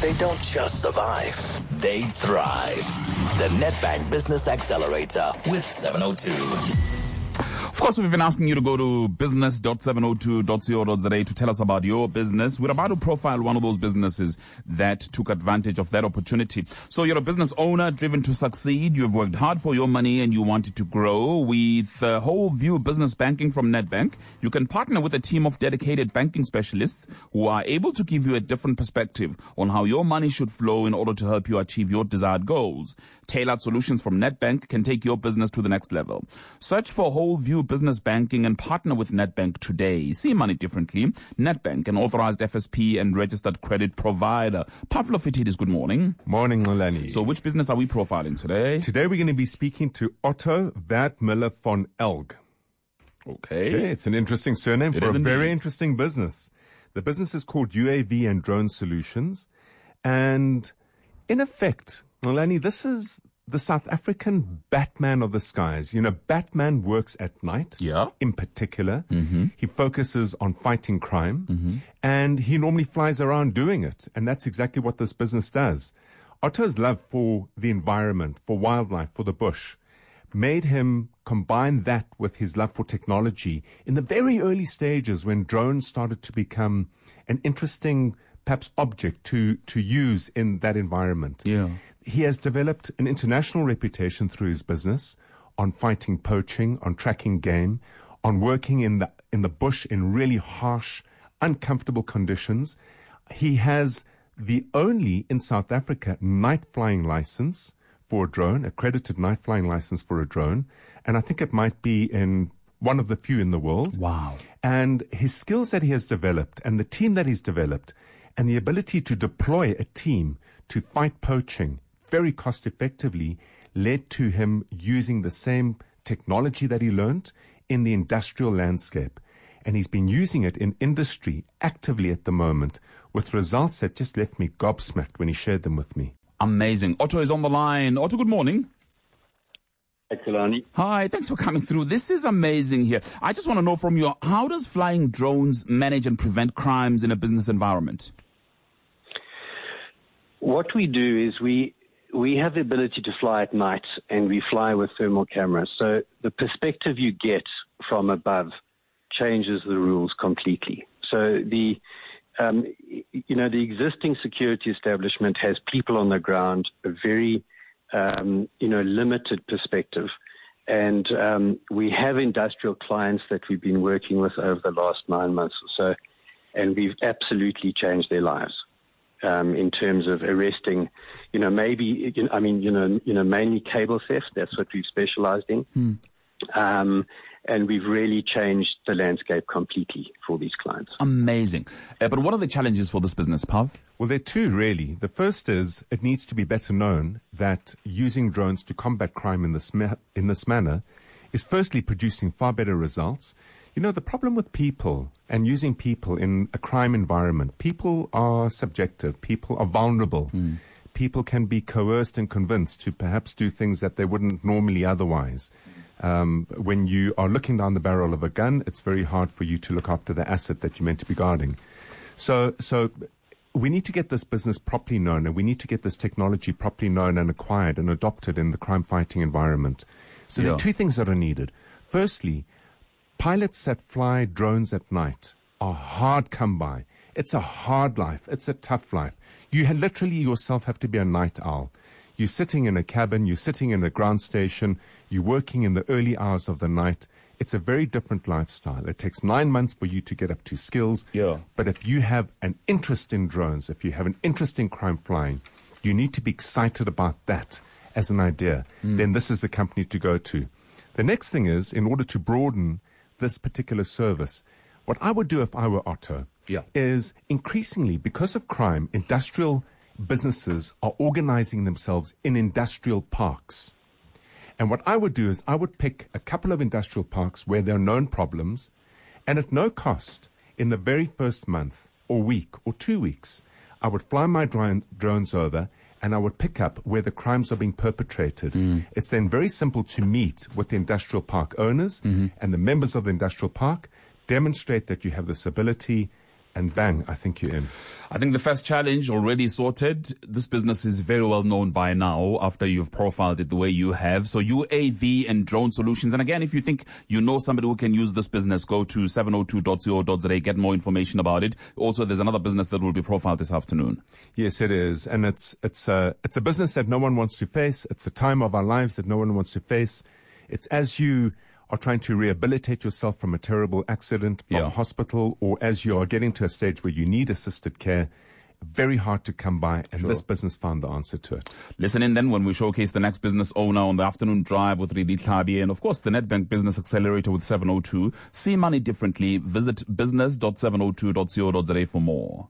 they don't just survive, they thrive. The Nedbank Business Accelerator with 702. Course, we've been asking you to go to business.702.co.za to tell us about your business. We're about to profile one of those businesses that took advantage of that opportunity. So you're a business owner driven to succeed. You've worked hard for your money and you want it to grow. With uh, whole view business banking from Nedbank, you can partner with a team of dedicated banking specialists who are able to give you a different perspective on how your money should flow in order to help you achieve your desired goals. Tailored solutions from Nedbank can take your business to the next level. Search for whole view business banking and partner with Nedbank today. See money differently. Nedbank, an authorized FSP and registered credit provider. Pavlo Phitidis, good morning. Morning, Melanie. So which business are we profiling today? Today we're going to be speaking to Otto Werdmuller von Elgg. Okay. Okay, it's an interesting surname It for a very interesting business. The business is called UAV and Drone Solutions. And in effect, Melanie, this is the South African Batman of the skies. You know, Batman works at night. Yeah. In particular, Mm-hmm. he focuses on fighting crime and he normally flies around doing it. And that's exactly what this business does. Otto's love for the environment, for wildlife, for the bush, made him combine that with his love for technology in the very early stages when drones started to become an interesting, perhaps, object to, to use in that environment. Yeah. He has developed an international reputation through his business on fighting poaching, on tracking game, on working in the, in the bush in really harsh, uncomfortable conditions. He has the only in South Africa night flying license for a drone, accredited night flying license for a drone. And I think it might be in one of the few in the world. Wow. And his skills that he has developed and the team that he's developed and the ability to deploy a team to fight poaching very cost effectively led to him using the same technology that he learned in the industrial landscape. And he's been using it in industry actively at the moment with results that just left me gobsmacked when he shared them with me. Amazing. Otto is on the line. Otto, good morning. Kalani. Hi, thanks for coming through. This is amazing here. I just want to know from you, how does flying drones manage and prevent crimes in a business environment? What we do is we we have the ability to fly at night and we fly with thermal cameras. So the perspective you get from above changes the rules completely. So the um, you know the existing security establishment has people on the ground, a very um, you know limited perspective. And um, we have industrial clients that we've been working with over the last nine months or so, and we've absolutely changed their lives um, in terms of arresting, you know, maybe, you know, I mean, you know, you know, mainly cable theft. That's what we've specialized in. Um, and we've really changed the landscape completely for these clients. Amazing. Uh, but what are the challenges for this business, Pav? Well, there are two really. The first is it needs to be better known that using drones to combat crime in this ma- in this manner is firstly producing far better results. You know, the problem with people and using people in a crime environment, people are subjective, people are vulnerable. People can be coerced and convinced to perhaps do things that they wouldn't normally otherwise. Um, when you are looking down the barrel of a gun, it's very hard for you to look after the asset that you're meant to be guarding. So, so we need to get this business properly known and we need to get this technology properly known and acquired and adopted in the crime fighting environment. So there are two things that are needed. Firstly, pilots that fly drones at night are hard come by. It's a hard life. It's a tough life. You literally yourself have to be a night owl. You're sitting in a cabin, you're sitting in a ground station, you're working in the early hours of the night. It's a very different lifestyle. It takes nine months for you to get up to skills. Yeah. But if you have an interest in drones, if you have an interest in crime flying, you need to be excited about that as an idea. Hmm. Then this is the company to go to. The next thing is, in order to broaden this particular service, what I would do if I were Otto Yeah. is increasingly, because of crime, industrial businesses are organizing themselves in industrial parks. And what I would do is I would pick a couple of industrial parks where there are known problems, and at no cost, in the very first month or week or two weeks, I would fly my drone, drones over and I would pick up where the crimes are being perpetrated. Mm. It's then very simple to meet with the industrial park owners mm-hmm. and the members of the industrial park, demonstrate that you have this ability, and bang, I think you're in. I think the first challenge already sorted. This business is very well known by now after you've profiled it the way you have. So UAV and drone solutions. And again, if you think you know somebody who can use this business, go to 702.co.za, get more information about it. Also, there's another business that will be profiled this afternoon. Yes, it is, and it's it's a it's a business that no one wants to face. It's a time of our lives that no one wants to face. It's as you are trying to rehabilitate yourself from a terrible accident, from Yeah. a hospital, or as you are getting to a stage where you need assisted care. Very hard to come by, and this business found the answer to it. Listen in then when we showcase the next business owner on the afternoon drive with Redi Tlhabi and of course the Nedbank Business Accelerator with 702. See money differently. Visit business.702.co.za for more.